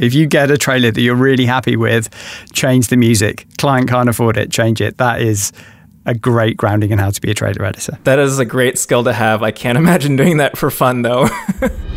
If you get a trailer that you're really happy with, change the music. Client can't afford it, change it. That is a great grounding in how to be a trailer editor. That is a great skill to have. I can't imagine doing that for fun though.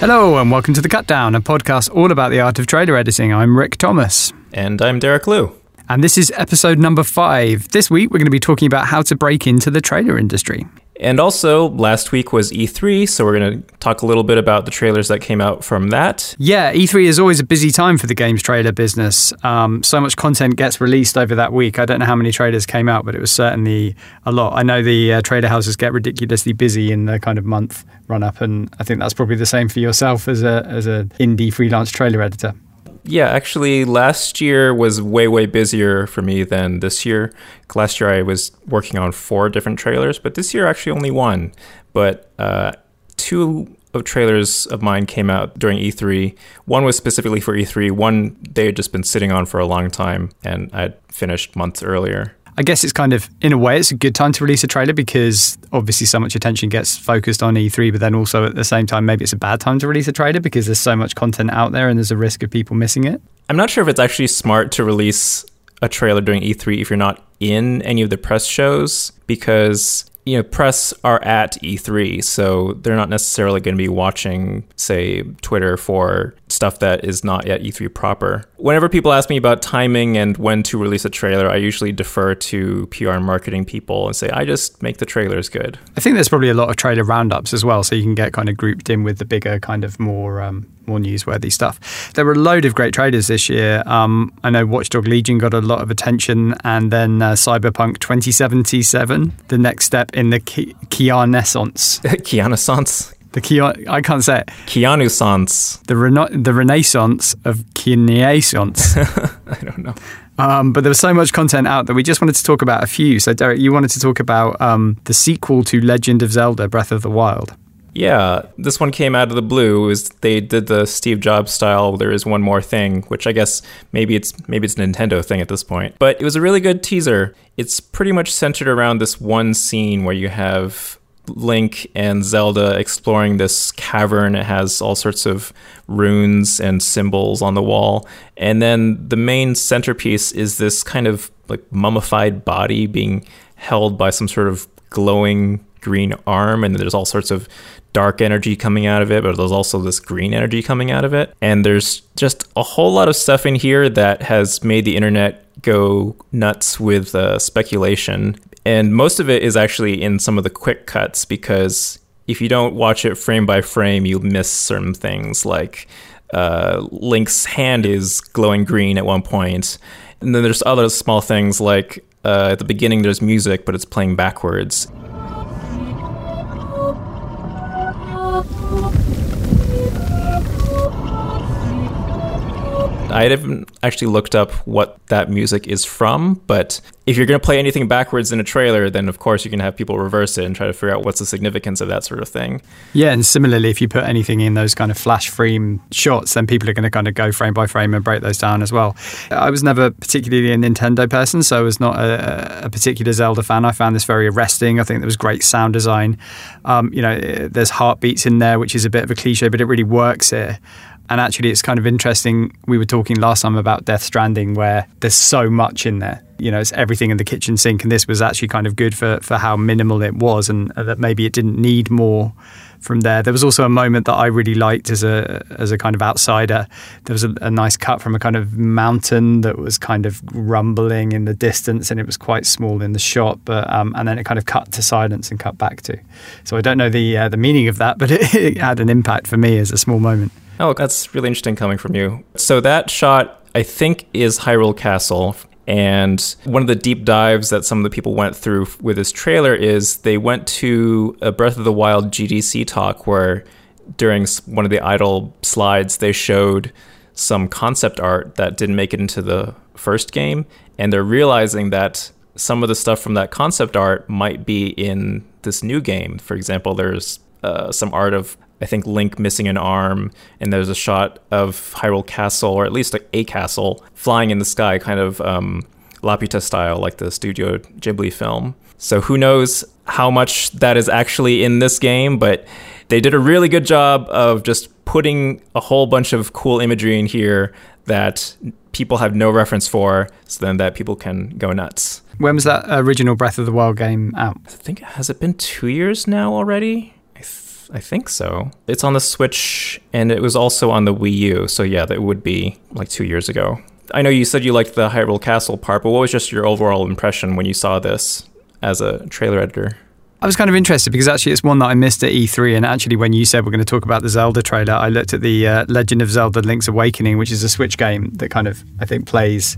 Hello, and welcome to The Cutdown, a podcast all about the art of trailer editing. I'm Ric Thomas. and I'm Derek Liu. And this is episode number five. This week, we're going to be talking about how to break into the trailer industry. And also, last week was E3, so we're going to talk a little bit about the trailers that came out from that. Yeah, E3 is always a busy time for the games trailer business. Um, so much content gets released over that week. I don't know how many trailers came out, but it was certainly a lot. I know the uh, trailer houses get ridiculously busy in the kind of month run up, and I think that's probably the same for yourself as a as a indie freelance trailer editor. Yeah, actually, last year was way, way busier for me than this year. Last year I was working on four different trailers, but this year actually only one. But uh, two of trailers of mine came out during E3. One was specifically for E3. One they had just been sitting on for a long time, and I'd finished months earlier. I guess it's kind of, in a way, it's a good time to release a trailer because obviously so much attention gets focused on E3, but then also at the same time, maybe it's a bad time to release a trailer because there's so much content out there and there's a risk of people missing it. I'm not sure if it's actually smart to release a trailer during E3 if you're not in any of the press shows because you know press are at E3 so they're not necessarily going to be watching say Twitter for stuff that is not yet E3 proper. Whenever people ask me about timing and when to release a trailer, I usually defer to PR and marketing people and say I just make the trailers good. I think there's probably a lot of trailer roundups as well, so you can get kind of grouped in with the bigger, kind of more um, more newsworthy stuff. There were a load of great trailers this year. Um, I know Watch Dogs Legion got a lot of attention, and then uh, Cyberpunk 2077, the next step in the Ke- Keanu-sance. The Keanu, I can't say it. Keanu Sans. The, rena- the renaissance of Keanu-sance. I don't know. Um, but there was so much content out that we just wanted to talk about a few. So, Derek, you wanted to talk about um, the sequel to Legend of Zelda: Breath of the Wild. Yeah, this one came out of the blue. It was they did the Steve Jobs style. There is one more thing, which I guess maybe it's maybe it's a Nintendo thing at this point. But it was a really good teaser. It's pretty much centered around this one scene where you have Link and Zelda exploring this cavern. It has all sorts of runes and symbols on the wall. And then the main centerpiece is this kind of like mummified body being held by some sort of glowing green arm. And there's all sorts of dark energy coming out of it, but there's also this green energy coming out of it. And there's just a whole lot of stuff in here that has made the internet go nuts with uh, speculation and most of it is actually in some of the quick cuts because if you don't watch it frame by frame, you miss certain things like uh, Link's hand is glowing green at one point, and then there's other small things like uh, at the beginning there's music, but it's playing backwards. I haven't actually looked up what that music is from, but if you're going to play anything backwards in a trailer, then of course you can have people reverse it and try to figure out what's the significance of that sort of thing. Yeah, and similarly, if you put anything in those kind of flash frame shots, then people are going to kind of go frame by frame and break those down as well. I was never particularly a Nintendo person, so I was not a, a particular Zelda fan. I found this very arresting. I think there was great sound design. Um, you know, there's heartbeats in there, which is a bit of a cliche, but it really works here. And actually, it's kind of interesting. We were talking last time about Death Stranding, where there's so much in there. You know, it's everything in the kitchen sink, and this was actually kind of good for for how minimal it was, and that maybe it didn't need more from there. There was also a moment that I really liked as a as a kind of outsider. There was a, a, nice cut from a kind of mountain that was kind of rumbling in the distance, and it was quite small in the shot. But um, and then it kind of cut to silence and cut back to. So I don't know the uh, the meaning of that, but it, it had an impact for me as a small moment. Oh, that's really interesting coming from you. So that shot, I think, is Hyrule Castle. And one of the deep dives that some of the people went through with this trailer is they went to a Breath of the Wild GDC talk where during one of the idle slides they showed some concept art that didn't make it into the first game. And they're realizing that some of the stuff from that concept art might be in this new game. For example, there's uh, some art of I think Link missing an arm, and there's a shot of Hyrule Castle, or at least a, a castle, flying in the sky, kind of um, Laputa style, like the Studio Ghibli film. So who knows how much that is actually in this game, but they did a really good job of just putting a whole bunch of cool imagery in here that people have no reference for, so then that people can go nuts. When was that original Breath of the Wild game out? I think has it been two years now already? I, think so. It's on the Switch and it was also on the Wii U. So yeah, that would be like two years ago. I know you said you liked the Hyrule Castle part, but what was just your overall impression when you saw this as a trailer editor? I was kind of interested because actually it's one that I missed at E3. And actually, when you said we're going to talk about the Zelda trailer, I looked at the uh, Legend of Zelda Link's Awakening, which is a Switch game that kind of, I think, plays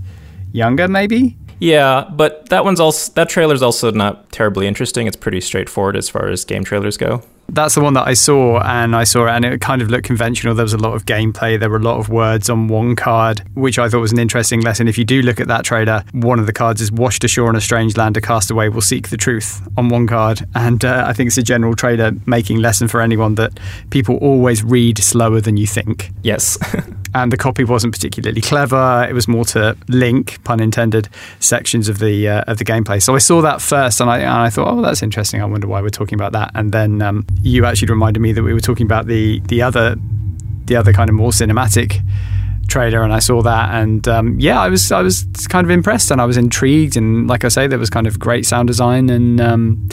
younger, maybe. Yeah, but that one's also that trailer's also not terribly interesting. It's pretty straightforward as far as game trailers go. That's the one that I saw, and I saw it, and it kind of looked conventional. There was a lot of gameplay. There were a lot of words on one card, which I thought was an interesting lesson. If you do look at that trailer, one of the cards is "Washed ashore on a strange land, a castaway will seek the truth" on one card, and uh, I think it's a general trailer making lesson for anyone that people always read slower than you think. Yes. and the copy wasn't particularly clever. It was more to link, pun intended, sections of the uh, of the gameplay. So I saw that first, and I and I thought, oh, that's interesting. I wonder why we're talking about that. And then um, you actually reminded me that we were talking about the the other the other kind of more cinematic trailer and I saw that and um, yeah I was I was kind of impressed and I was intrigued and like I say there was kind of great sound design and um,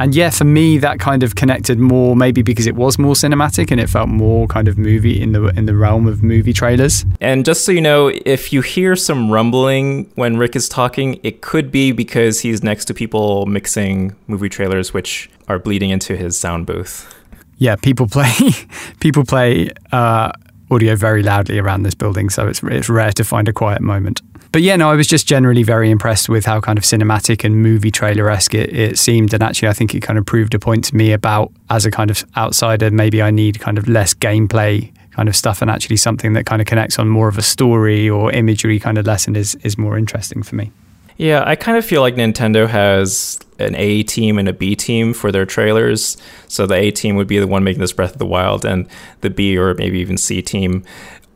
and yeah, for me, that kind of connected more, maybe because it was more cinematic and it felt more kind of movie in the in the realm of movie trailers. And just so you know, if you hear some rumbling when Ric is talking, it could be because he's next to people mixing movie trailers, which are bleeding into his sound booth. Yeah, people play people play uh, audio very loudly around this building, so it's it's rare to find a quiet moment. But yeah, no, I was just generally very impressed with how kind of cinematic and movie trailer esque it, it seemed. And actually, I think it kind of proved a point to me about, as a kind of outsider, maybe I need kind of less gameplay kind of stuff and actually something that kind of connects on more of a story or imagery kind of lesson is, is more interesting for me. Yeah, I kind of feel like Nintendo has an A team and a B team for their trailers. So the A team would be the one making this Breath of the Wild, and the B or maybe even C team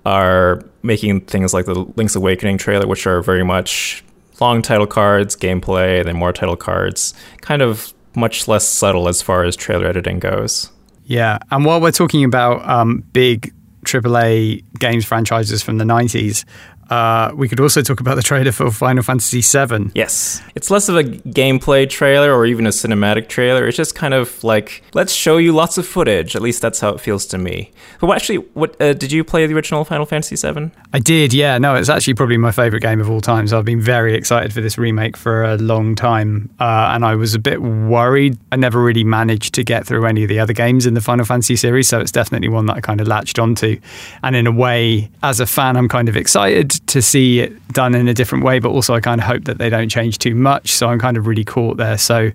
are making things like the Link's Awakening trailer, which are very much long title cards, gameplay, then more title cards, kind of much less subtle as far as trailer editing goes. Yeah, and while we're talking about um, big AAA games franchises from the 90s, uh, we could also talk about the trailer for Final Fantasy VII. Yes. It's less of a gameplay trailer or even a cinematic trailer. It's just kind of like, let's show you lots of footage. At least that's how it feels to me. But actually, what uh, did you play the original Final Fantasy VII? I did, yeah. No, it's actually probably my favorite game of all time. So I've been very excited for this remake for a long time. Uh, and I was a bit worried. I never really managed to get through any of the other games in the Final Fantasy series. So it's definitely one that I kind of latched onto. And in a way, as a fan, I'm kind of excited to see it done in a different way, but also I kind of hope that they don't change too much. So I'm kind of really caught there. So,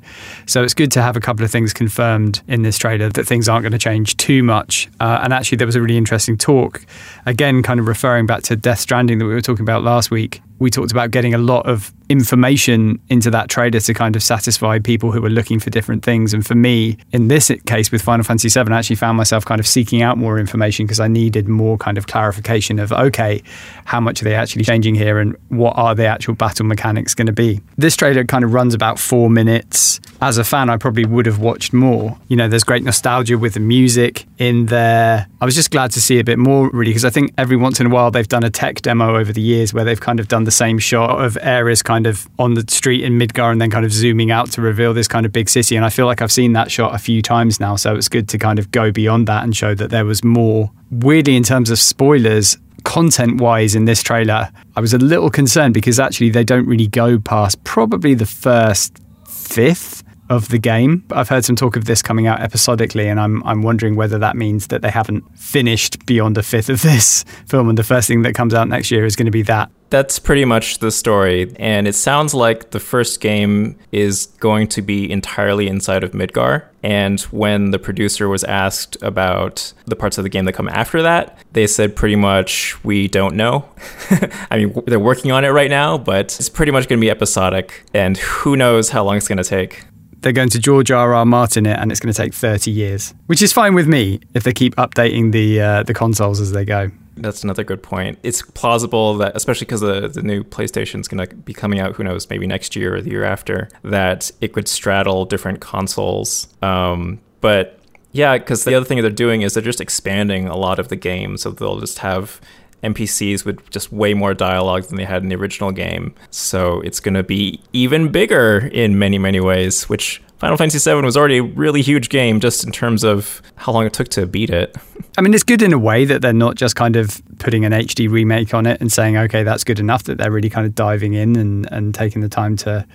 so it's good to have a couple of things confirmed in this trailer that things aren't going to change too much. Uh, and actually, there was a really interesting talk, again, kind of referring back to Death Stranding that we were talking about last week, we talked about getting a lot of information into that trailer to kind of satisfy people who were looking for different things. And for me, in this case with Final Fantasy VII, I actually found myself kind of seeking out more information because I needed more kind of clarification of, okay, how much are they actually changing here and what are the actual battle mechanics going to be? This trailer kind of runs about four minutes. As a fan, I probably would have watched more. You know, there's great nostalgia with the music in there. I was just glad to see a bit more, really, because I think every once in a while they've done a tech demo over the years where they've kind of done the same shot of Aeris kind of on the street in Midgar and then kind of zooming out to reveal this kind of big city. And I feel like I've seen that shot a few times now. So it's good to kind of go beyond that and show that there was more. Weirdly, in terms of spoilers, content wise in this trailer, I was a little concerned because actually they don't really go past probably the first fifth of the game. I've heard some talk of this coming out episodically, and I'm I'm wondering whether that means that they haven't finished beyond a fifth of this film, and the first thing that comes out next year is going to be that. That's pretty much the story, and it sounds like the first game is going to be entirely inside of Midgar. And when the producer was asked about the parts of the game that come after that, they said pretty much, we don't know. I mean, they're working on it right now, but it's pretty much going to be episodic, and who knows how long it's going to take they're going to George R. R. Martin it, and it's going to take 30 years, which is fine with me if they keep updating the uh, the consoles as they go. That's another good point. It's plausible that, especially because the, the new PlayStation is going to be coming out, who knows, maybe next year or the year after, that it could straddle different consoles. Um, but yeah, because the other thing they're doing is they're just expanding a lot of the game. So they'll just have NPCs with just way more dialogue than they had in the original game. So it's going to be even bigger in many, many ways, which Final Fantasy VII was already a really huge game just in terms of how long it took to beat it. I mean, it's good in a way that they're not just kind of putting an HD remake on it and saying, okay, that's good enough, that they're really kind of diving in and, and taking the time to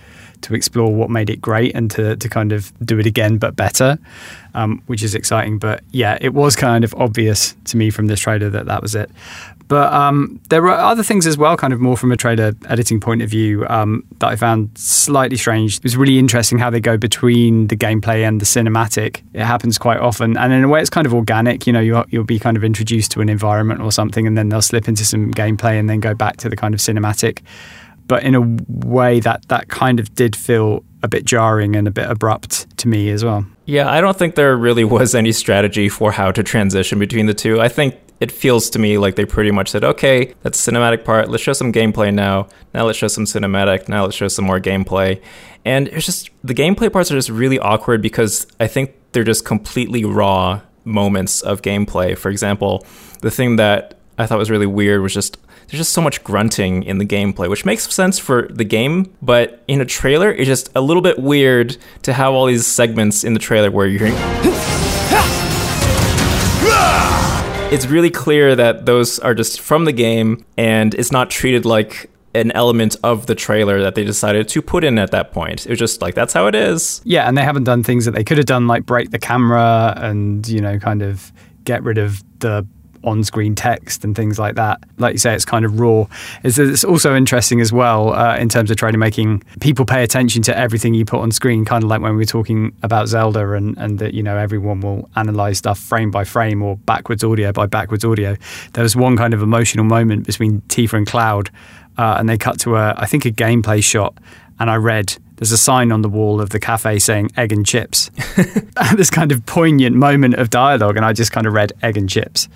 to explore what made it great and to, to kind of do it again but better, um, which is exciting. But yeah, it was kind of obvious to me from this trailer that that was it. But um, there are other things as well, kind of more from a trailer editing point of view, um, that I found slightly strange. It was really interesting how they go between the gameplay and the cinematic. It happens quite often, and in a way, it's kind of organic. You know, you'll, you'll be kind of introduced to an environment or something, and then they'll slip into some gameplay and then go back to the kind of cinematic. But in a way that that kind of did feel a bit jarring and a bit abrupt to me as well. Yeah, I don't think there really was any strategy for how to transition between the two. I think it feels to me like they pretty much said, okay, that's the cinematic part. Let's show some gameplay now. Now let's show some cinematic. Now let's show some more gameplay. And it's just the gameplay parts are just really awkward because I think they're just completely raw moments of gameplay. For example, the thing that I thought was really weird was just there's just so much grunting in the gameplay, which makes sense for the game, but in a trailer, it's just a little bit weird to have all these segments in the trailer where you're hearing. it's really clear that those are just from the game and it's not treated like an element of the trailer that they decided to put in at that point. It was just like that's how it is. Yeah, and they haven't done things that they could have done like break the camera and, you know, kind of get rid of the on-screen text and things like that. Like you say, it's kind of raw. It's, it's also interesting as well uh, in terms of trying to making people pay attention to everything you put on screen. Kind of like when we were talking about Zelda and and that you know everyone will analyze stuff frame by frame or backwards audio by backwards audio. There was one kind of emotional moment between Tifa and Cloud, uh, and they cut to a I think a gameplay shot, and I read there's a sign on the wall of the cafe saying egg and chips. this kind of poignant moment of dialogue, and I just kind of read egg and chips.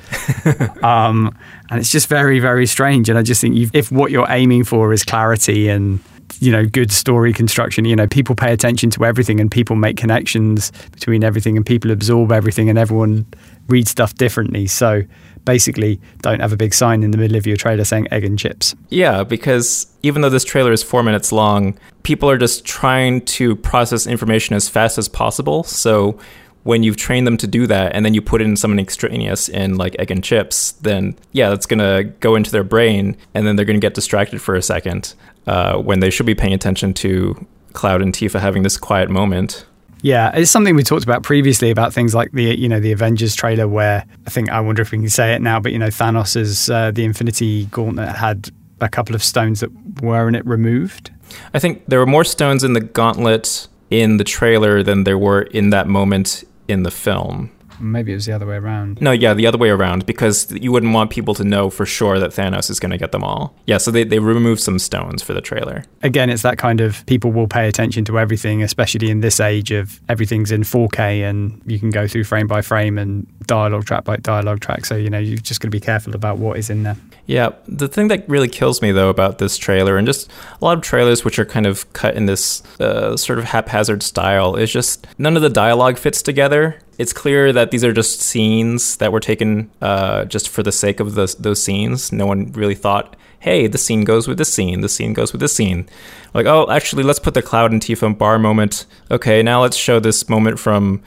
um, and it's just very, very strange. And I just think if what you're aiming for is clarity and you know good story construction you know people pay attention to everything and people make connections between everything and people absorb everything and everyone reads stuff differently so basically don't have a big sign in the middle of your trailer saying egg and chips. Yeah, because even though this trailer is four minutes long, people are just trying to process information as fast as possible. So when you've trained them to do that and then you put in something extraneous in like egg and chips, then yeah, that's going to go into their brain and then they're going to get distracted for a second uh, when they should be paying attention to Cloud and Tifa having this quiet moment. Yeah, it's something we talked about previously about things like the you know the Avengers trailer where I think I wonder if we can say it now, but you know Thanos's uh, the Infinity Gauntlet had a couple of stones that were in it removed. I think there were more stones in the gauntlet in the trailer than there were in that moment in the film. Maybe it was the other way around. No, yeah, the other way around because you wouldn't want people to know for sure that Thanos is going to get them all. Yeah, so they, they removed some stones for the trailer. Again, it's that kind of people will pay attention to everything, especially in this age of everything's in 4K and you can go through frame by frame and dialogue track by dialogue track. So, you know, you've just got to be careful about what is in there. Yeah, the thing that really kills me though about this trailer and just a lot of trailers which are kind of cut in this uh, sort of haphazard style is just none of the dialogue fits together. It's clear that these are just scenes that were taken uh, just for the sake of those, those scenes. No one really thought, hey, the scene goes with this scene, the scene goes with this scene. Like, oh, actually, let's put the Cloud and Tifa bar moment. Okay, now let's show this moment from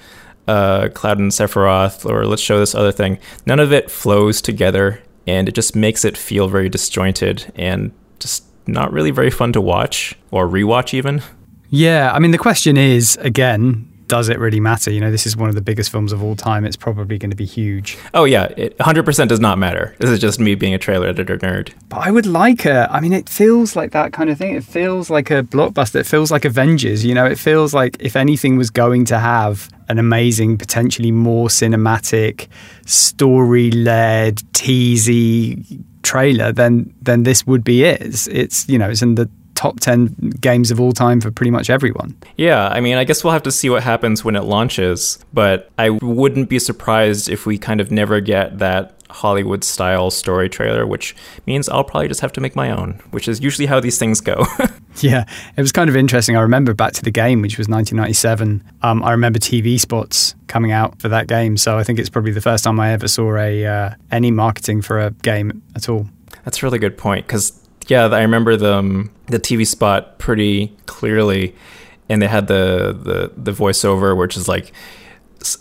uh, Cloud and Sephiroth, or let's show this other thing. None of it flows together and it just makes it feel very disjointed and just not really very fun to watch or rewatch even. Yeah, I mean the question is again, does it really matter? You know, this is one of the biggest films of all time. It's probably going to be huge. Oh yeah, it 100% does not matter. This is just me being a trailer editor nerd. But I would like a. I mean, it feels like that kind of thing. It feels like a blockbuster. It feels like Avengers. You know, it feels like if anything was going to have an amazing, potentially more cinematic, story-led, teasy trailer, then then this would be it. It's, it's you know, it's in the top 10 games of all time for pretty much everyone. Yeah, I mean, I guess we'll have to see what happens when it launches, but I wouldn't be surprised if we kind of never get that Hollywood style story trailer, which means I'll probably just have to make my own, which is usually how these things go. yeah, it was kind of interesting. I remember back to the game, which was 1997. Um, I remember TV spots coming out for that game, so I think it's probably the first time I ever saw a uh, any marketing for a game at all. That's a really good point because yeah, I remember the um, the TV spot pretty clearly, and they had the the the voiceover, which is like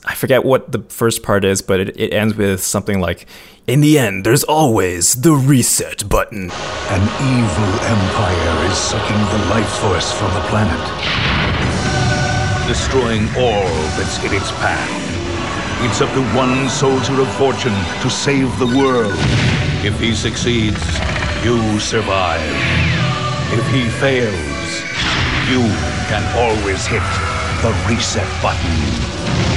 I forget what the first part is, but it, it ends with something like, "In the end, there's always the reset button." An evil empire is sucking the life force from the planet, destroying all that's in its path. It's up to one soldier of fortune to save the world. If he succeeds, you survive. If he fails, you can always hit the reset button.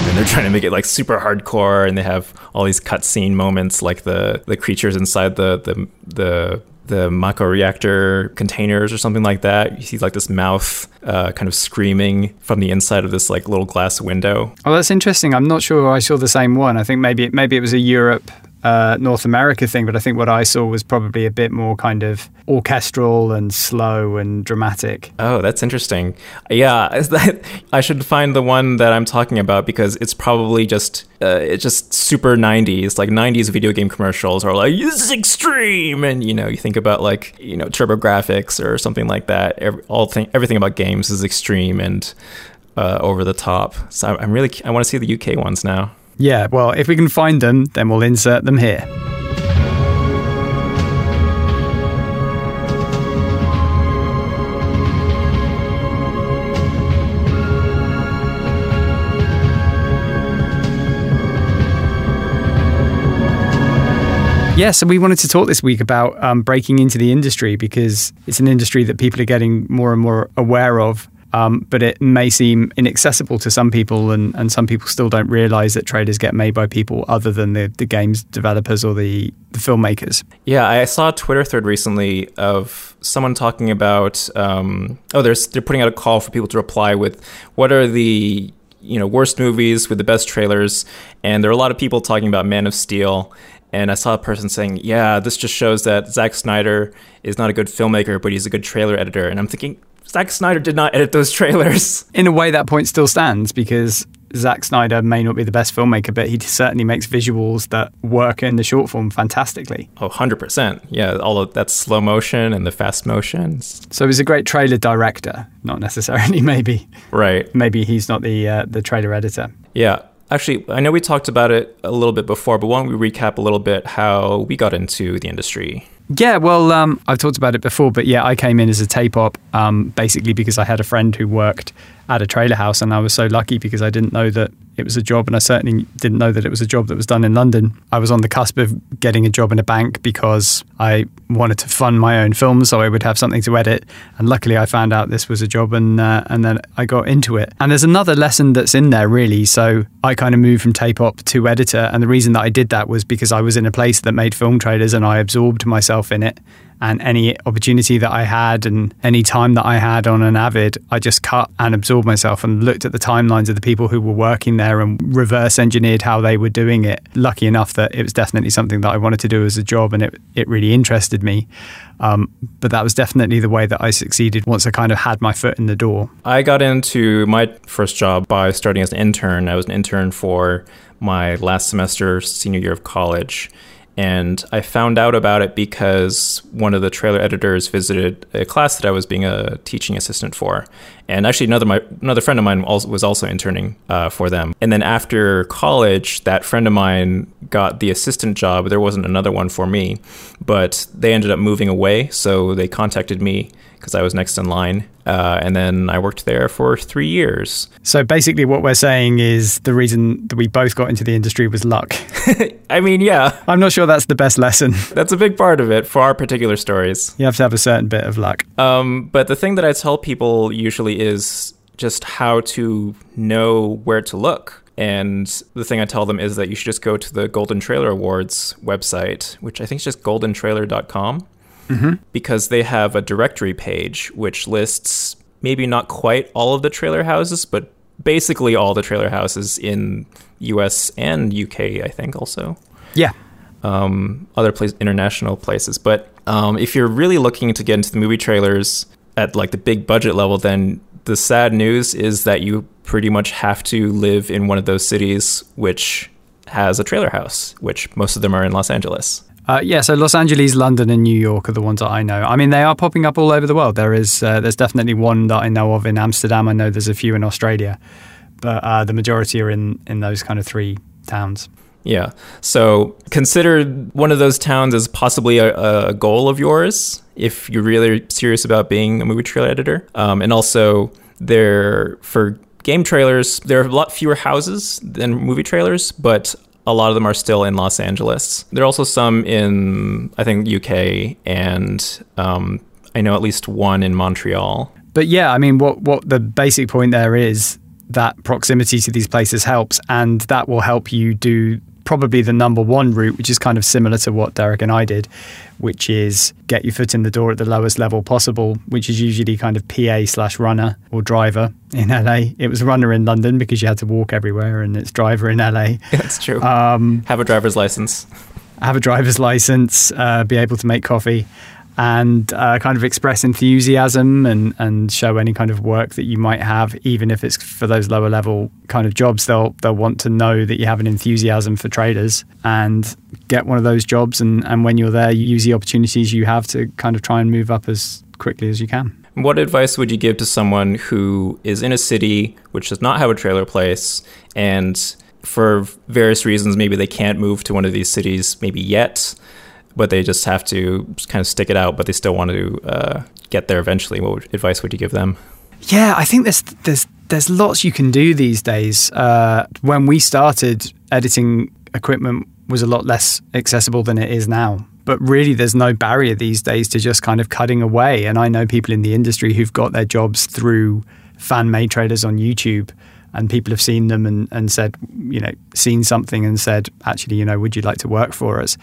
And they're trying to make it like super hardcore, and they have all these cutscene moments, like the the creatures inside the the the the Mako reactor containers or something like that. You see like this mouth uh, kind of screaming from the inside of this like little glass window. Oh, that's interesting. I'm not sure I saw the same one. I think maybe maybe it was a Europe uh, North America thing, but I think what I saw was probably a bit more kind of orchestral and slow and dramatic. Oh, that's interesting. Yeah, I should find the one that I'm talking about because it's probably just uh, it's just super 90s. Like 90s video game commercials are like this is extreme, and you know you think about like you know TurboGrafx or something like that. Every, all thing, everything about games is extreme and uh, over the top. So I'm really I want to see the UK ones now. Yeah, well, if we can find them, then we'll insert them here. Yeah, so we wanted to talk this week about um, breaking into the industry because it's an industry that people are getting more and more aware of um, but it may seem inaccessible to some people, and, and some people still don't realize that trailers get made by people other than the, the games developers or the, the filmmakers. Yeah, I saw a Twitter thread recently of someone talking about um, oh, they're, they're putting out a call for people to reply with what are the you know worst movies with the best trailers, and there are a lot of people talking about Man of Steel and I saw a person saying, "Yeah, this just shows that Zack Snyder is not a good filmmaker, but he's a good trailer editor." And I'm thinking, Zack Snyder did not edit those trailers. In a way, that point still stands because Zack Snyder may not be the best filmmaker, but he certainly makes visuals that work in the short form fantastically. Oh, 100%. Yeah, all of that slow motion and the fast motions. So he's a great trailer director, not necessarily maybe. Right. Maybe he's not the uh, the trailer editor. Yeah. Actually, I know we talked about it a little bit before, but why don't we recap a little bit how we got into the industry? Yeah, well, um, I've talked about it before, but yeah, I came in as a tape op um, basically because I had a friend who worked at a trailer house, and I was so lucky because I didn't know that it was a job, and I certainly didn't know that it was a job that was done in London. I was on the cusp of getting a job in a bank because I wanted to fund my own films, so I would have something to edit. And luckily, I found out this was a job, and uh, and then I got into it. And there's another lesson that's in there, really. So I kind of moved from tape op to editor, and the reason that I did that was because I was in a place that made film trailers, and I absorbed myself in it and any opportunity that I had and any time that I had on an Avid, I just cut and absorbed myself and looked at the timelines of the people who were working there and reverse engineered how they were doing it. Lucky enough that it was definitely something that I wanted to do as a job and it, it really interested me. Um, but that was definitely the way that I succeeded once I kind of had my foot in the door. I got into my first job by starting as an intern. I was an intern for my last semester, senior year of college and I found out about it because one of the trailer editors visited a class that I was being a teaching assistant for, and actually another my another friend of mine also, was also interning uh, for them. And then after college, that friend of mine got the assistant job. There wasn't another one for me, but they ended up moving away, so they contacted me because I was next in line. Uh, and then I worked there for three years. So basically, what we're saying is the reason that we both got into the industry was luck. I mean, yeah. I'm not sure that's the best lesson. That's a big part of it for our particular stories. You have to have a certain bit of luck. Um, but the thing that I tell people usually is just how to know where to look. And the thing I tell them is that you should just go to the Golden Trailer Awards website, which I think is just goldentrailer.com because they have a directory page which lists maybe not quite all of the trailer houses, but basically all the trailer houses in US and UK, I think also. Yeah. Um, other place, international places. But um, if you're really looking to get into the movie trailers at like the big budget level, then the sad news is that you pretty much have to live in one of those cities which has a trailer house, which most of them are in Los Angeles. Uh, yeah, so Los Angeles, London, and New York are the ones that I know. I mean, they are popping up all over the world. There is, uh, there's definitely one that I know of in Amsterdam. I know there's a few in Australia, but uh, the majority are in in those kind of three towns. Yeah. So consider one of those towns as possibly a, a goal of yours if you're really serious about being a movie trailer editor. Um, and also, there for game trailers, there are a lot fewer houses than movie trailers, but a lot of them are still in Los Angeles. There are also some in, I think, UK, and um, I know at least one in Montreal. But yeah, I mean, what what the basic point there is that proximity to these places helps, and that will help you do probably the number one route, which is kind of similar to what Derek and I did, which is get your foot in the door at the lowest level possible, which is usually kind of PA slash runner or driver in LA. It was runner in London because you had to walk everywhere, and it's driver in LA. That's true. Um, Have a driver's license. have a driver's license, uh, be able to make coffee, and uh, kind of express enthusiasm and, and show any kind of work that you might have, even if it's for those lower level kind of jobs. They'll they'll want to know that you have an enthusiasm for traders and get one of those jobs. And, and when you're there, you use the opportunities you have to kind of try and move up as quickly as you can. What advice would you give to someone who is in a city which does not have a trailer place and for various reasons maybe they can't move to one of these cities maybe yet but they just have to kind of stick it out but they still want to uh, get there eventually what would, advice would you give them Yeah, I think there's there's there's lots you can do these days. Uh, when we started, editing equipment was a lot less accessible than it is now. But really, there's no barrier these days to just kind of cutting away. And I know people in the industry who've got their jobs through fan made traders on YouTube. And people have seen them and, and said, you know, seen something and said, actually, you know, would you like to work for us?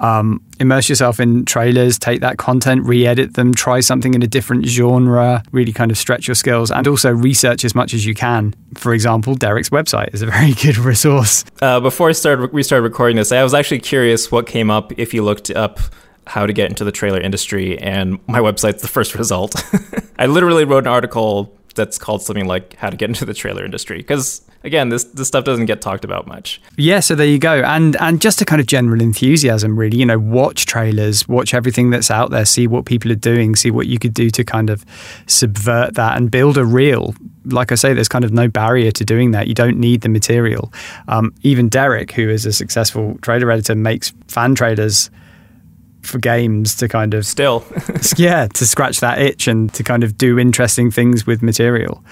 Um, immerse yourself in trailers, take that content, re edit them, try something in a different genre, really kind of stretch your skills, and also research as much as you can. For example, Derek's website is a very good resource. uh, before I started, we started recording this I was actually curious what came up if you looked up how to get into the trailer industry and my website's the first result I literally wrote an article that's called something like how to get into the trailer industry because again this this stuff doesn't get talked about much Yeah, so there you go. And and just a kind of general enthusiasm, really. You know, watch trailers, watch everything that's out there, see what people are doing, see what you could do to kind of subvert that and build a reel. Like I say, there's kind of no barrier to doing that. You don't need the material. Um, even Derek, who is a successful trailer editor, makes fan trailers for games to kind of still yeah, to scratch that itch and to kind of do interesting things with material.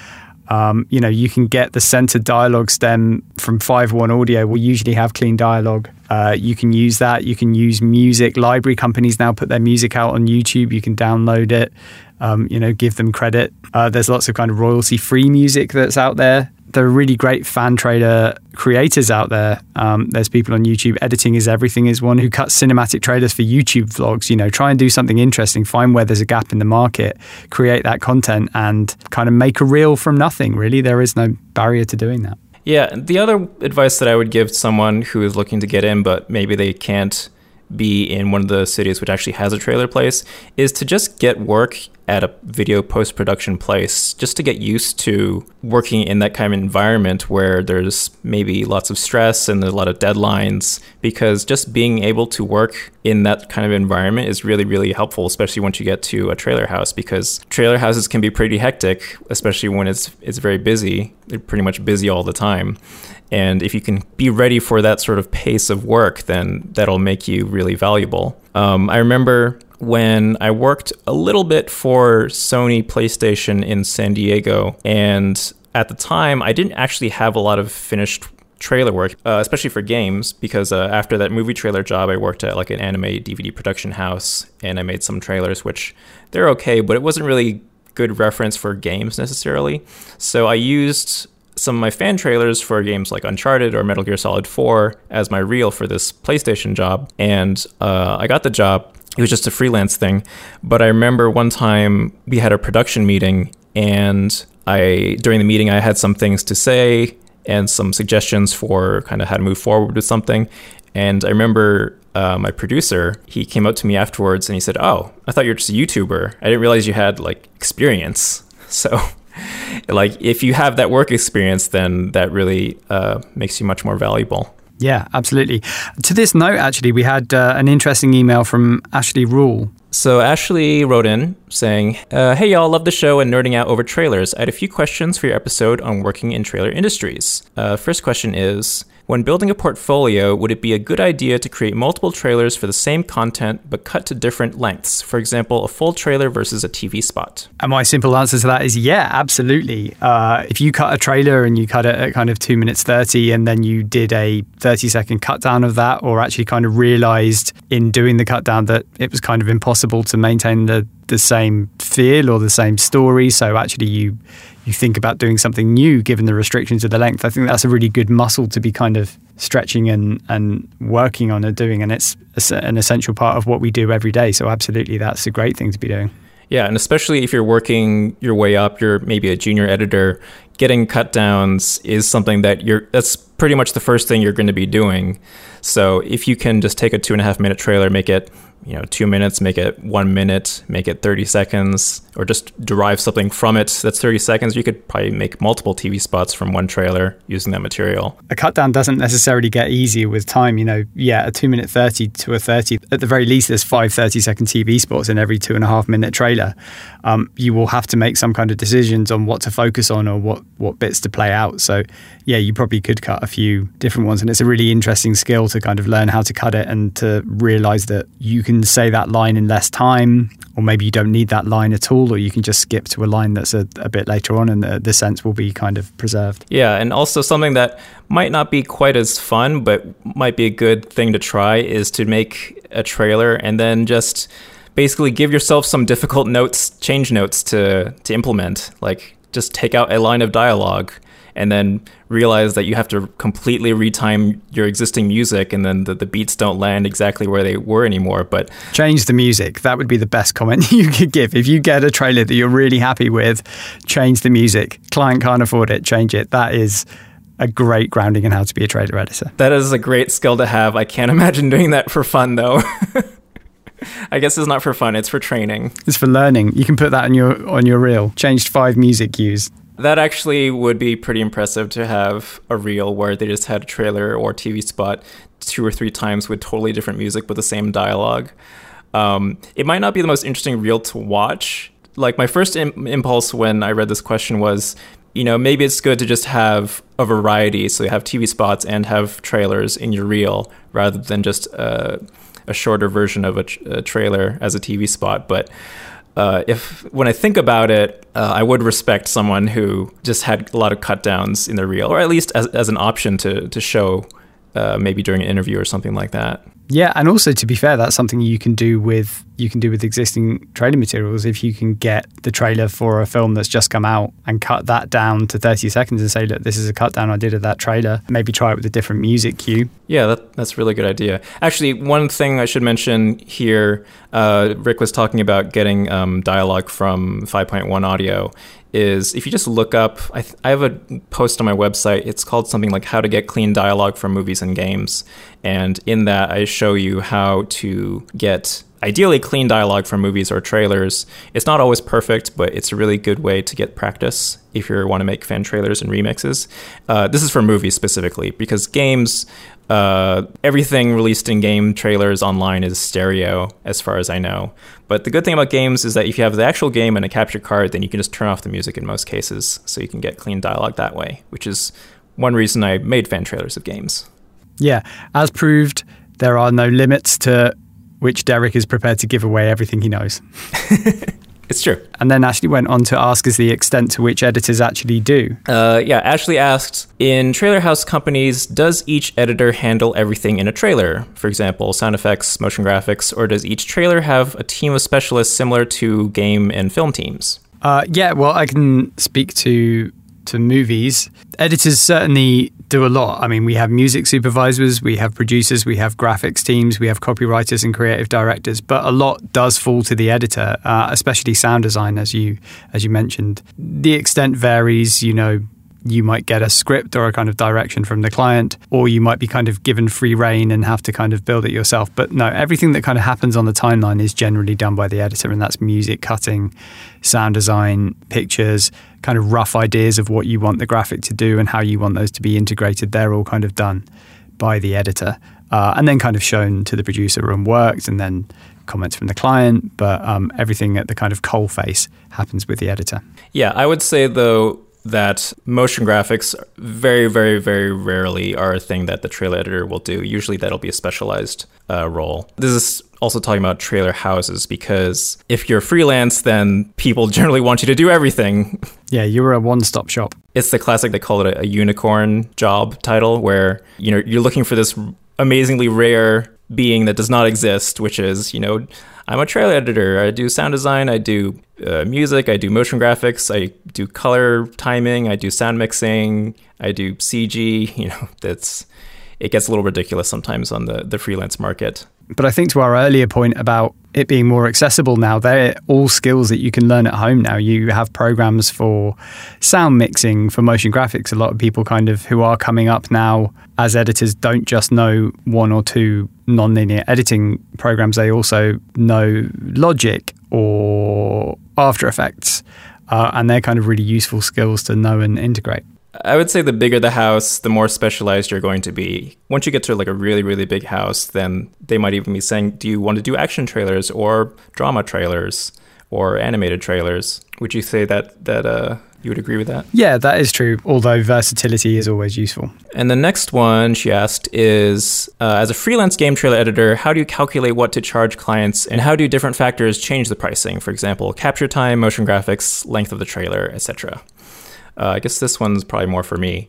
Um, you know, you can get the centered dialogue stem from 5.1 Audio. We usually have clean dialogue. Uh, you can use that. You can use music. Library companies now put their music out on YouTube. You can download it. Um, you know, give them credit. Uh, there's lots of kind of royalty free music that's out there. There are really great fan trader creators out there. Um, there's people on YouTube. Editing is everything is one who cuts cinematic trailers for YouTube vlogs. You know, try and do something interesting. Find where there's a gap in the market. Create that content and kind of make a reel from nothing. Really, there is no barrier to doing that. Yeah, the other advice that I would give someone who is looking to get in, but maybe they can't be in one of the cities which actually has a trailer place, is to just get work at a video post production place, just to get used to working in that kind of environment where there's maybe lots of stress and there's a lot of deadlines. Because just being able to work in that kind of environment is really, really helpful, especially once you get to a trailer house. Because trailer houses can be pretty hectic, especially when it's it's very busy. They're pretty much busy all the time. And if you can be ready for that sort of pace of work, then that'll make you really valuable. Um, I remember when I worked a little bit for Sony PlayStation in San Diego, and at the time, I didn't actually have a lot of finished trailer work, uh, especially for games, because uh, after that movie trailer job, I worked at like an anime DVD production house, and I made some trailers, which they're okay, but it wasn't really good reference for games necessarily. So I used some of my fan trailers for games like Uncharted or Metal Gear Solid 4 as my reel for this PlayStation job. And uh, I got the job. it was just a freelance thing. But I remember one time we had a production meeting, and I during the meeting I had some things to say and some suggestions for kind of how to move forward with something. And I remember uh, my producer, he came up to me afterwards and he said, "Oh, I thought you were just a YouTuber. I didn't realize you had like experience." So, like, if you have that work experience, then that really uh, makes you much more valuable. Yeah, absolutely. To this note, actually, we had uh, an interesting email from Ashley Rule. So Ashley wrote in saying, uh, "Hey y'all, love the show and nerding out over trailers. I had a few questions for your episode on working in trailer industries. Uh, first question is." When building a portfolio, would it be a good idea to create multiple trailers for the same content but cut to different lengths? For example, a full trailer versus a TV spot. And my simple answer to that is yeah, absolutely. Uh, if you cut a trailer and you cut it at kind of two minutes 30 and then you did a 30 second cut down of that, or actually kind of realized in doing the cut down that it was kind of impossible to maintain the, the same feel or the same story. So actually you you think about doing something new given the restrictions of the length. I think that's a really good muscle to be kind of stretching and, and working on and doing. And it's an essential part of what we do every day. So, absolutely, that's a great thing to be doing. Yeah, and especially if you're working your way up, you're maybe a junior editor, getting cut downs is something that you're that's pretty much the first thing you're going to be doing. So if you can just take a two and a half minute trailer, make it you know two minutes make it one minute make it 30 seconds or just derive something from it that's 30 seconds. You could probably make multiple tv spots from one trailer using that material. A cut down doesn't necessarily get easier with time you know. Yeah a two minute 30 to a 30 at the very least there's five 30 second tv spots in every two and a half minute trailer. Um, you will have to make some kind of decisions on what to focus on or what what bits to play out. So yeah you probably could cut a few different ones. And it's a really interesting skill to kind of learn how to cut it and to realize that you can can say that line in less time, or maybe you don't need that line at all, or you can just skip to a line that's a, a bit later on and the, the sense will be kind of preserved. Yeah, and also something that might not be quite as fun, but might be a good thing to try is to make a trailer and then just basically give yourself some difficult notes, change notes to, to implement. Like just take out a line of dialogue and then realize that you have to completely retime your existing music and then the, the beats don't land exactly where they were anymore but change the music that would be the best comment you could give if you get a trailer that you're really happy with change the music client can't afford it change it that is a great grounding in how to be a trailer editor that is a great skill to have i can't imagine doing that for fun though I guess it's not for fun; it's for training. It's for learning. You can put that on your on your reel. Changed five music cues. That actually would be pretty impressive to have a reel where they just had a trailer or TV spot two or three times with totally different music but the same dialogue. Um, it might not be the most interesting reel to watch. Like my first Im- impulse when I read this question was, you know, maybe it's good to just have a variety, so you have TV spots and have trailers in your reel rather than just uh, a shorter version of a, a trailer as a TV spot. But uh, if when I think about it, uh, I would respect someone who just had a lot of cut downs in the reel, or at least as, as an option to to show uh, maybe during an interview or something like that. Yeah, and also to be fair, that's something you can do with you can do with existing trailer materials. If you can get the trailer for a film that's just come out and cut that down to thirty seconds and say, "Look, this is a cut down I did of that trailer." Maybe try it with a different music cue. Yeah, that, that's a really good idea. Actually, one thing I should mention here: uh, Ric was talking about getting um, dialogue from 5.1 audio is if you just look up, I, th- I, have a post on my website. It's called something like How to Get Clean Dialogue from Movies and Games. And in that, I show you how to get ideally clean dialogue from movies or trailers. It's not always perfect, but it's a really good way to get practice if you want to make fan trailers and remixes. Uh, this is for movies specifically because games, uh, everything released in game trailers online is stereo, as far as I know. But the good thing about games is that if you have the actual game and a capture card, then you can just turn off the music in most cases, so you can get clean dialogue that way, which is one reason I made fan trailers of games. Yeah, as proved, there are no limits to which Derek is prepared to give away everything he knows. it's true. And then Ashley went on to ask us the extent to which editors actually do. Uh, yeah, Ashley asked In trailer house companies, does each editor handle everything in a trailer? For example, sound effects, motion graphics, or does each trailer have a team of specialists similar to game and film teams? Uh, yeah, well, I can speak to to movies, editors certainly do a lot. I mean, we have music supervisors, we have producers, we have graphics teams, we have copywriters and creative directors, but a lot does fall to the editor, uh, especially sound design, as you as you mentioned. The extent varies. You know, you might get a script or a kind of direction from the client, or you might be kind of given free reign and have to kind of build it yourself. But no, everything that kind of happens on the timeline is generally done by the editor, and that's music cutting, sound design, pictures, kind of rough ideas of what you want the graphic to do and how you want those to be integrated. They're all kind of done by the editor. Uh, and then kind of shown to the producer and worked, and then comments from the client. But um, everything at the kind of coal face happens with the editor. Yeah, I would say though that motion graphics very, very, very rarely are a thing that the trailer editor will do. Usually that'll be a specialized uh, role. This is also talking about trailer houses because if you're freelance, then people generally want you to do everything. Yeah, you're a one-stop shop. It's the classic, they call it a, a unicorn job title where, you know, you're looking for this amazingly rare being that does not exist, which is, you know, I'm a trailer editor. I do sound design. I do uh, music. I do motion graphics. I do color timing. I do sound mixing. I do CG. You know, that's it gets a little ridiculous sometimes on the the freelance market. But I think to our earlier point about it being more accessible now, they're all skills that you can learn at home now. You have programs for sound mixing, for motion graphics. A lot of people kind of who are coming up now as editors don't just know one or two non-linear editing programs. They also know Logic or After Effects. Uh, and they're kind of really useful skills to know and integrate. I would say the bigger the house, the more specialized you're going to be. Once you get to like a really, really big house, then they might even be saying, Do you want to do action trailers or drama trailers or animated trailers? Would you say that that uh, you would agree with that? Yeah, that is true. Although versatility is always useful. And the next one she asked is uh, As a freelance game trailer editor, how do you calculate what to charge clients and how do different factors change the pricing? For example, capture time, motion graphics, length of the trailer, etc. Uh, I guess this one's probably more for me.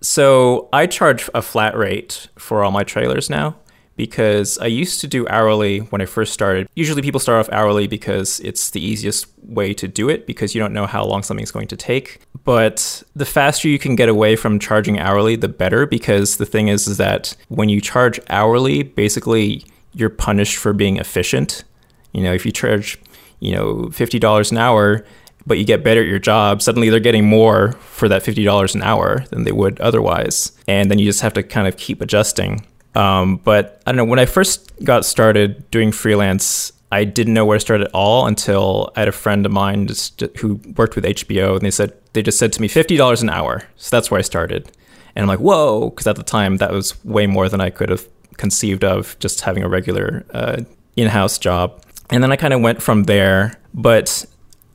So I charge a flat rate for all my trailers now because I used to do hourly when I first started. Usually people start off hourly because it's the easiest way to do it because you don't know how long something's going to take. But the faster you can get away from charging hourly, the better because the thing is, is that when you charge hourly, basically you're punished for being efficient. You know, if you charge, you know, $50 an hour, but you get better at your job, suddenly they're getting more for that $50 an hour than they would otherwise. And then you just have to kind of keep adjusting. Um, but I don't know, when I first got started doing freelance, I didn't know where to start at all until I had a friend of mine just, who worked with HBO, and they said they just said to me fifty dollars an hour. So that's where I started, and I'm like, whoa, because at the time that was way more than I could have conceived of just having a regular uh, in-house job. And then I kind of went from there. But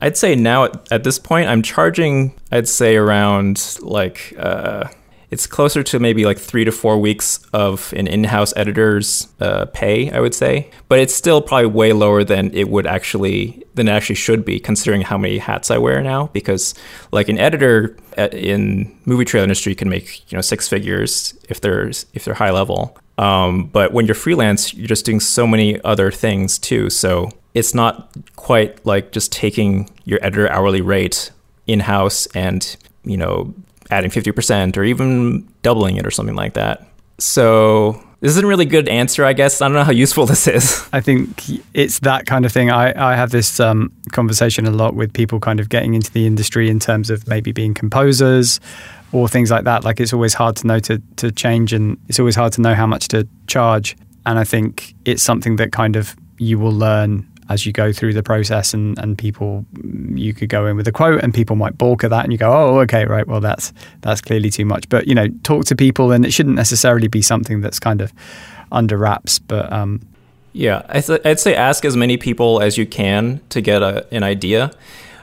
I'd say now at, at, this point, I'm charging, I'd say around like, uh, it's closer to maybe like three to four weeks of an in-house editor's uh, pay, I would say, but it's still probably way lower than it would actually than it actually should be, considering how many hats I wear now. Because like an editor uh, in movie trailer industry can make you know six figures if they're if they're high level. Um, but when you're freelance, you're just doing so many other things too. So it's not quite like just taking your editor hourly rate in house and you know adding 50% or even doubling it or something like that. So this isn't a really good answer, I guess. I don't know how useful this is. I think it's that kind of thing. I, I have this um, conversation a lot with people kind of getting into the industry in terms of maybe being composers or things like that. Like it's always hard to know to, to change and it's always hard to know how much to charge. And I think it's something that kind of you will learn as you go through the process and, and people you could go in with a quote and people might balk at that and you go oh okay right well that's that's clearly too much. But you know talk to people and it shouldn't necessarily be something that's kind of under wraps but um, yeah I'd say ask as many people as you can to get a, an idea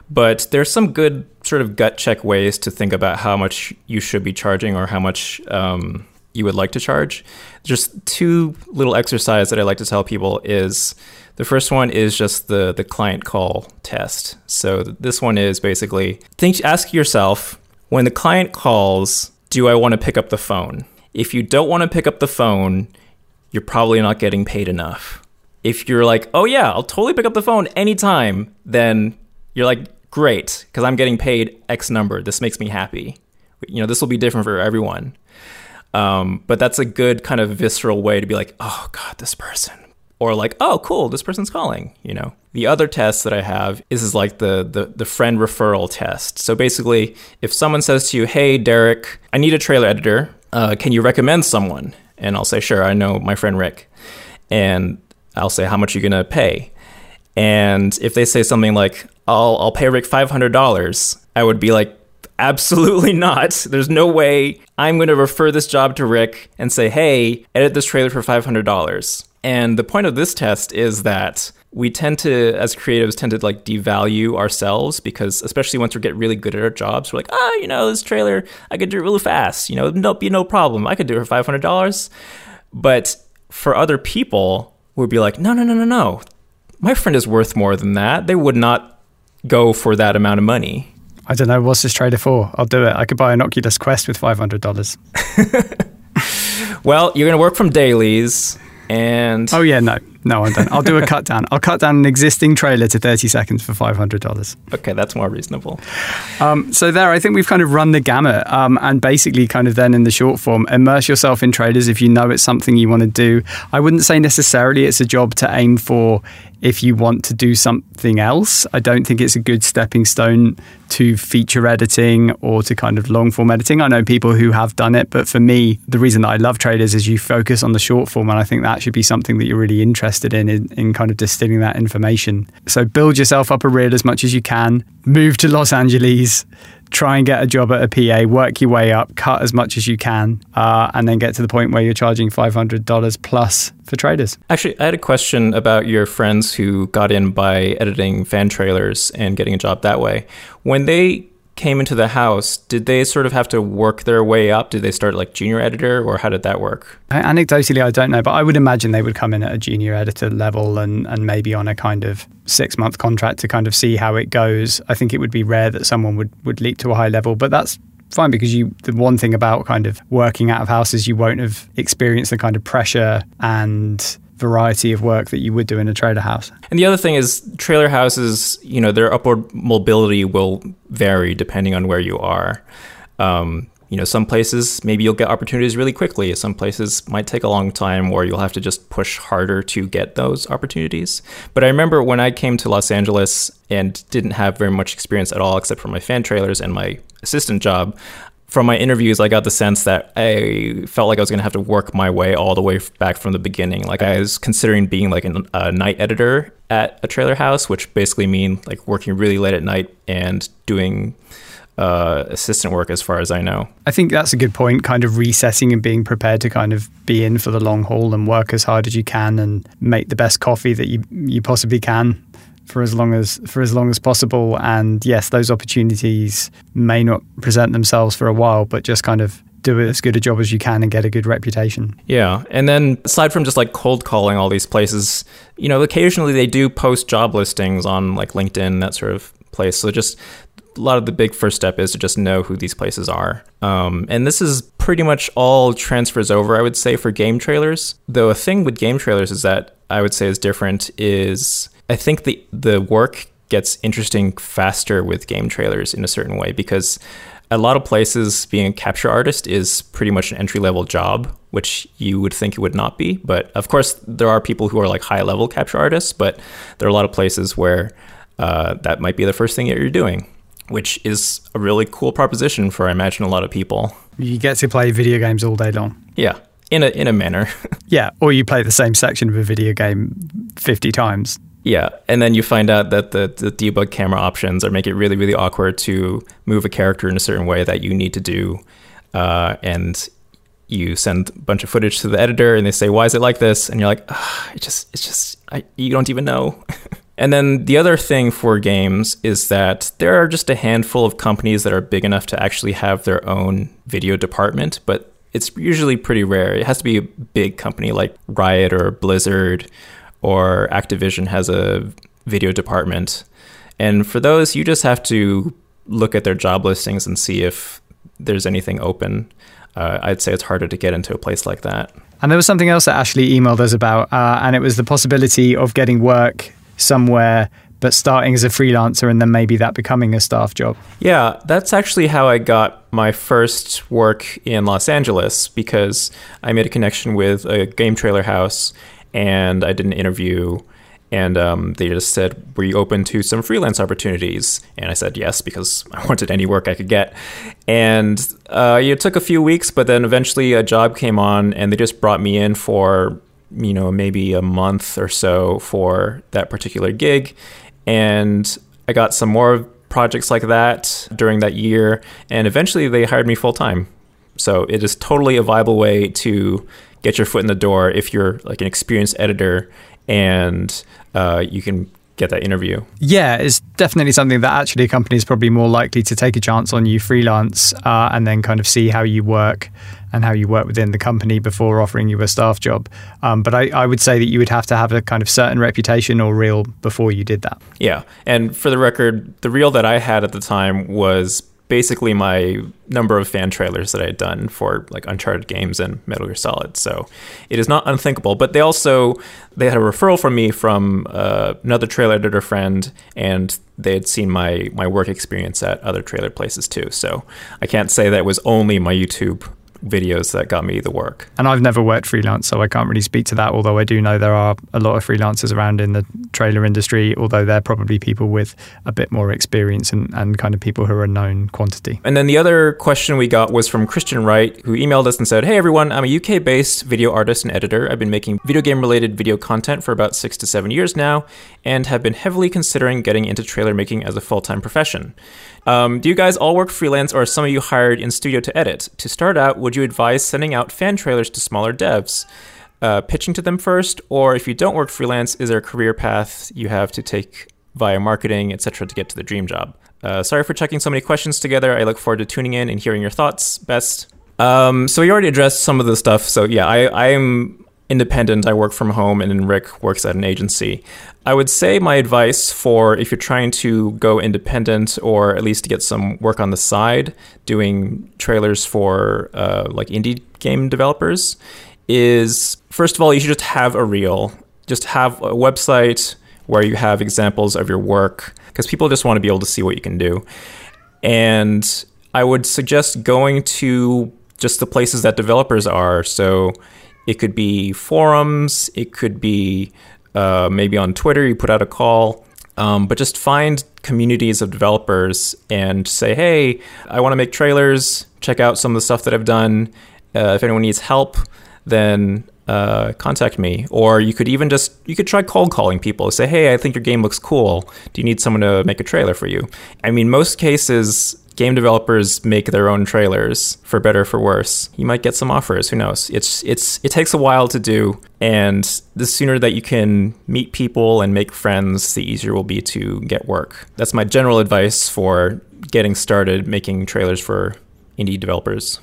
but there's some good sort of gut check ways to think about how much you should be charging or how much um, you would like to charge. Just two little exercise that i like to tell people is the first one is just the the client call test. So this one is basically think ask yourself when the client calls, do I want to pick up the phone? If you don't want to pick up the phone, you're probably not getting paid enough. If you're like, "Oh yeah, I'll totally pick up the phone anytime," then you're like, great, because I'm getting paid X number. This makes me happy. You know, this will be different for everyone. Um, but that's a good kind of visceral way to be like, oh God, this person. Or like, oh, cool, this person's calling. You know, the other test that I have is, is like the, the the friend referral test. So basically, if someone says to you, "Hey, Derek, I need a trailer editor. Uh, can you recommend someone?" And I'll say, "Sure, I know my friend Ric." And I'll say, "How much are you gonna pay?" And if they say something like, "I'll I'll pay Ric five hundred dollars," I would be like, Absolutely not. There's no way I'm going to refer this job to Ric and say, hey, edit this trailer for $500. And the point of this test is that we tend to, as creatives, tend to like devalue ourselves because, especially once we get really good at our jobs, we're like, ah, oh, you know, this trailer, I could do it really fast. You know, no, be no problem. I could do it for $500. But for other people, we'd be like, no, no, no, no, no. My friend is worth more than that. They would not go for that amount of money. I don't know. What's this trailer for? I'll do it. I could buy an Oculus Quest with $500. well, you're going to work from dailies and. Oh, yeah, no. No, I don't. I'll do a cut down. I'll cut down an existing trailer to 30 seconds for $500. Okay, that's more reasonable. Um, so, there, I think we've kind of run the gamut um, and basically, kind of then in the short form, immerse yourself in trailers if you know it's something you want to do. I wouldn't say necessarily it's a job to aim for if you want to do something else. I don't think it's a good stepping stone to feature editing or to kind of long form editing. I know people who have done it, but for me, the reason that I love traders is you focus on the short form, and I think that should be something that you're really interested in, in, in kind of distilling that information. So build yourself up a reel as much as you can, move to Los Angeles, try and get a job at a PA, work your way up, cut as much as you can, uh, and then get to the point where you're charging $500 plus for traders. Actually, I had a question about your friends who got in by editing fan trailers and getting a job that way. When they came into the house, did they sort of have to work their way up? Did they start like junior editor or how did that work? Anecdotally, I don't know, but I would imagine they would come in at a junior editor level and, and maybe on a kind of six month contract to kind of see how it goes. I think it would be rare that someone would, would leap to a high level, but that's fine because you the one thing about kind of working out of house is you won't have experienced the kind of pressure and variety of work that you would do in a trailer house. And the other thing is trailer houses, you know, their upward mobility will vary depending on where you are. Um, you know, some places maybe you'll get opportunities really quickly. Some places might take a long time or you'll have to just push harder to get those opportunities. But I remember when I came to Los Angeles and didn't have very much experience at all except for my fan trailers and my assistant job, from my interviews, I got the sense that I felt like I was going to have to work my way all the way back from the beginning. Like I was considering being like an, a night editor at a trailer house, which basically mean like working really late at night and doing uh, assistant work, as far as I know. I think that's a good point. Kind of resetting and being prepared to kind of be in for the long haul and work as hard as you can and make the best coffee that you you possibly can for as long as for as long as possible. And yes, those opportunities may not present themselves for a while, but just kind of do as good a job as you can and get a good reputation. Yeah. And then aside from just like cold calling all these places, you know, occasionally they do post job listings on like LinkedIn, that sort of place. So just a lot of the big first step is to just know who these places are. Um, and this is pretty much all transfers over, I would say, for game trailers. Though a thing with game trailers is that I would say is different is I think the the work gets interesting faster with game trailers in a certain way because a lot of places being a capture artist is pretty much an entry level job, which you would think it would not be. But of course, there are people who are like high level capture artists, but there are a lot of places where uh, that might be the first thing that you're doing, which is a really cool proposition for I imagine a lot of people. You get to play video games all day long. Yeah, in a in a manner. yeah, or you play the same section of a video game fifty times. Yeah, and then you find out that the, the debug camera options are make it really really awkward to move a character in a certain way that you need to do, uh, and you send a bunch of footage to the editor and they say why is it like this? And you're like it just it's just I, you don't even know. And then the other thing for games is that there are just a handful of companies that are big enough to actually have their own video department but it's usually pretty rare. It has to be a big company like riot or blizzard or Activision has a video department. And for those, you just have to look at their job listings and see if there's anything open. Uh, I'd say it's harder to get into a place like that. And there was something else that Ashley emailed us about, uh, and it was the possibility of getting work somewhere but starting as a freelancer and then maybe that becoming a staff job. Yeah, that's actually how I got my first work in Los Angeles because I made a connection with a game trailer house and I did an interview and um, they just said, "Were you open to some freelance opportunities?" And I said yes because I wanted any work I could get. And uh, it took a few weeks, but then eventually a job came on, and they just brought me in for you know maybe a month or so for that particular gig, and I got some more projects like that during that year, and eventually they hired me full time. So it is totally a viable way to get your foot in the door if you're like an experienced editor and uh, you can get that interview. Yeah, it's definitely something that actually a company is probably more likely to take a chance on you freelance uh, and then kind of see how you work and how you work within the company before offering you a staff job. Um, but I, I, would say that you would have to have a kind of certain reputation or reel before you did that. Yeah. And for the record, the reel that I had at the time was basically my number of fan trailers that I had done for like Uncharted games and Metal Gear Solid. So it is not unthinkable. But they also they had a referral from me from uh, another trailer editor friend, and they had seen my my work experience at other trailer places too. So I can't say that it was only my YouTube videos that got me the work. And I've never worked freelance, so I can't really speak to that. Although I do know there are a lot of freelancers around in the trailer industry, although they're probably people with a bit more experience and, and kind of people who are a known quantity. And then the other question we got was from Christian Wright, who emailed us and said, Hey everyone, I'm a UK based video artist and editor. I've been making video game related video content for about six to seven years now and have been heavily considering getting into trailer making as a full time profession. Um, do you guys all work freelance or are some of you hired in studio to edit? To start out, would you advise sending out fan trailers to smaller devs? Uh, pitching to them first, or if you don't work freelance, is there a career path you have to take via marketing, etc., to get to the dream job? Uh, sorry for checking so many questions together. I look forward to tuning in and hearing your thoughts. Best. Um, so we already addressed some of the stuff. So yeah, I, I'm independent. I work from home, and Ric works at an agency. I would say my advice for if you're trying to go independent or at least get some work on the side, doing trailers for uh, like indie game developers, is first of all, you should just have a reel. Just have a website where you have examples of your work because people just want to be able to see what you can do. And I would suggest going to just the places that developers are. So it could be forums, it could be uh, maybe on Twitter, you put out a call. Um, but just find communities of developers and say, hey, I want to make trailers. Check out some of the stuff that I've done. Uh, if anyone needs help, then uh, contact me. Or you could even just you could try cold calling people. Say, hey, I think your game looks cool. Do you need someone to make a trailer for you? I mean, most cases game developers make their own trailers for better for worse. You might get some offers who knows? It's it's it takes a while to do and the sooner that you can meet people and make friends the easier will be to get work. That's my general advice for getting started making trailers for indie developers.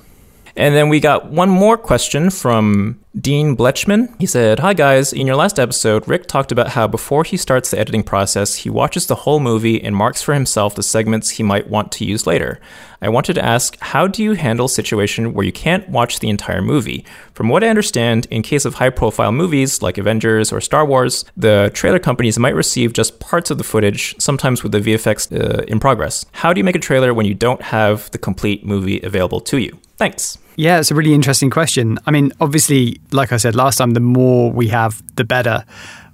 And then we got one more question from Dean Bletchman. He said, Hi guys, in your last episode, Ric talked about how before he starts the editing process, he watches the whole movie and marks for himself the segments he might want to use later. I wanted to ask, how do you handle a situation where you can't watch the entire movie? From what I understand, in case of high profile movies like Avengers or Star Wars, the trailer companies might receive just parts of the footage, sometimes with the VFX uh, in progress. How do you make a trailer when you don't have the complete movie available to you? Thanks. Yeah, it's a really interesting question. I mean, obviously, like I said last time, the more we have, the better.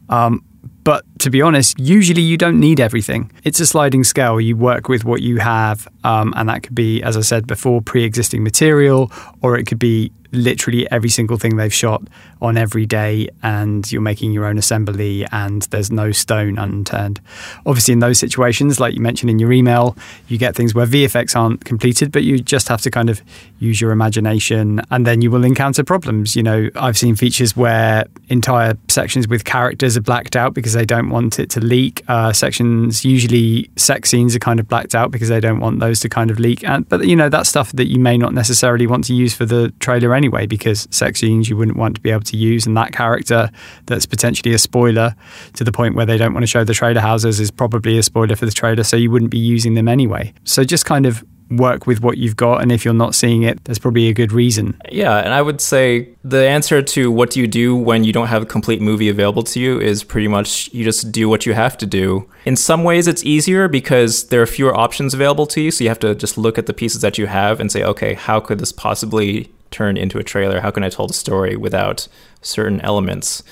Um, but to be honest, usually you don't need everything. It's a sliding scale. You work with what you have, um, and that could be, as I said before, pre existing material, or it could be literally every single thing they've shot on every day and you're making your own assembly and there's no stone unturned. Obviously, in those situations, like you mentioned in your email, you get things where VFX aren't completed, but you just have to kind of use your imagination and then you will encounter problems. You know, I've seen features where entire sections with characters are blacked out because they don't want it to leak. Uh, sections, usually sex scenes, are kind of blacked out because they don't want those to kind of leak. And, but, you know, that stuff that you may not necessarily want to use for the trailer anyway, because sex scenes you wouldn't want to be able to use, and that character that's potentially a spoiler to the point where they don't want to show the trailer houses is probably a spoiler for the trailer, so you wouldn't be using them anyway. So just kind of work with what you've got. And if you're not seeing it, there's probably a good reason. Yeah, and I would say the answer to what do you do when you don't have a complete movie available to you is pretty much you just do what you have to do. In some ways, it's easier because there are fewer options available to you. So you have to just look at the pieces that you have and say, okay, how could this possibly turn into a trailer? How can I tell the story without certain elements?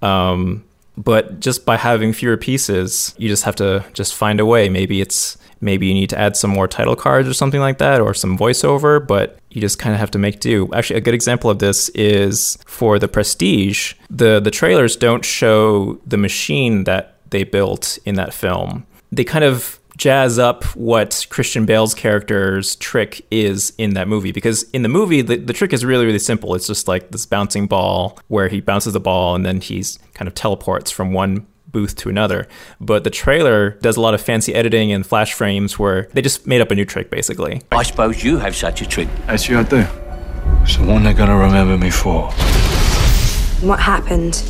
Um, but just by having fewer pieces, you just have to just find a way. Maybe it's maybe you need to add some more title cards or something like that, or some voiceover, but you just kind of have to make do. Actually, a good example of this is for the Prestige. The the trailers don't show the machine that they built in that film. They kind of jazz up what Christian Bale's character's trick is in that movie. Because in the movie, the, the trick is really, really simple. It's just like this bouncing ball where he bounces the ball and then he's kind of teleports from one booth to another. But the trailer does a lot of fancy editing and flash frames where they just made up a new trick, basically. I suppose you have such a trick. Actually, I do. It's the one they're gonna remember me for. What happened?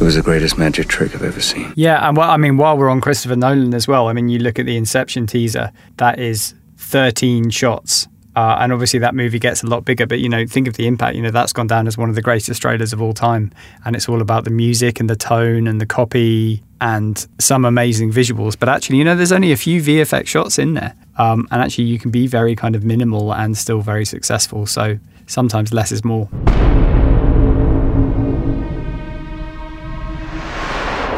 It was the greatest magic trick I've ever seen. Yeah, and well, I mean, while we're on Christopher Nolan as well, I mean, you look at the Inception teaser, that is 13 shots. Uh, and obviously, that movie gets a lot bigger, but you know, think of the impact. You know, that's gone down as one of the greatest trailers of all time. And it's all about the music and the tone and the copy and some amazing visuals. But actually, you know, there's only a few VFX shots in there. Um, and actually, you can be very kind of minimal and still very successful. So sometimes less is more.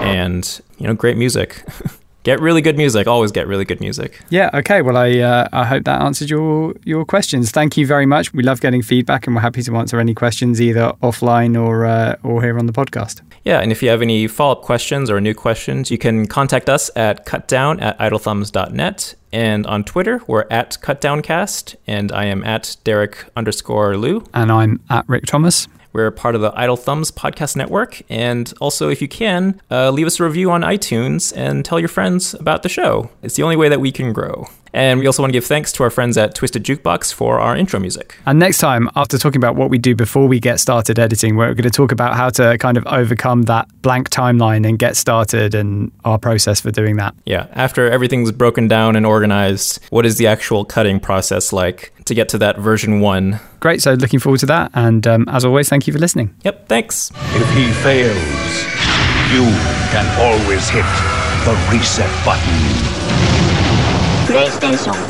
And, you know, great music. get really good music. Always get really good music. Yeah. Okay. Well, I uh, I hope that answered your your questions. Thank you very much. We love getting feedback, and we're happy to answer any questions either offline or uh, or here on the podcast. Yeah, and if you have any follow up questions or new questions, you can contact us at cutdown at idlethumbs.net. And on Twitter, we're at cutdowncast, and I am at Derek underscore Lieu. And I'm at Ric Thomas. We're part of the Idle Thumbs podcast network. And also, if you can, uh, leave us a review on iTunes and tell your friends about the show. It's the only way that we can grow. And we also want to give thanks to our friends at Twisted Jukebox for our intro music. And next time, after talking about what we do before we get started editing, we're going to talk about how to kind of overcome that blank timeline and get started and our process for doing that. Yeah. After everything's broken down and organized, what is the actual cutting process like to get to that version one? Great. So, looking forward to that. And um, as always, thank you for listening. Yep. Thanks. If he fails, you can always hit the reset button. PlayStation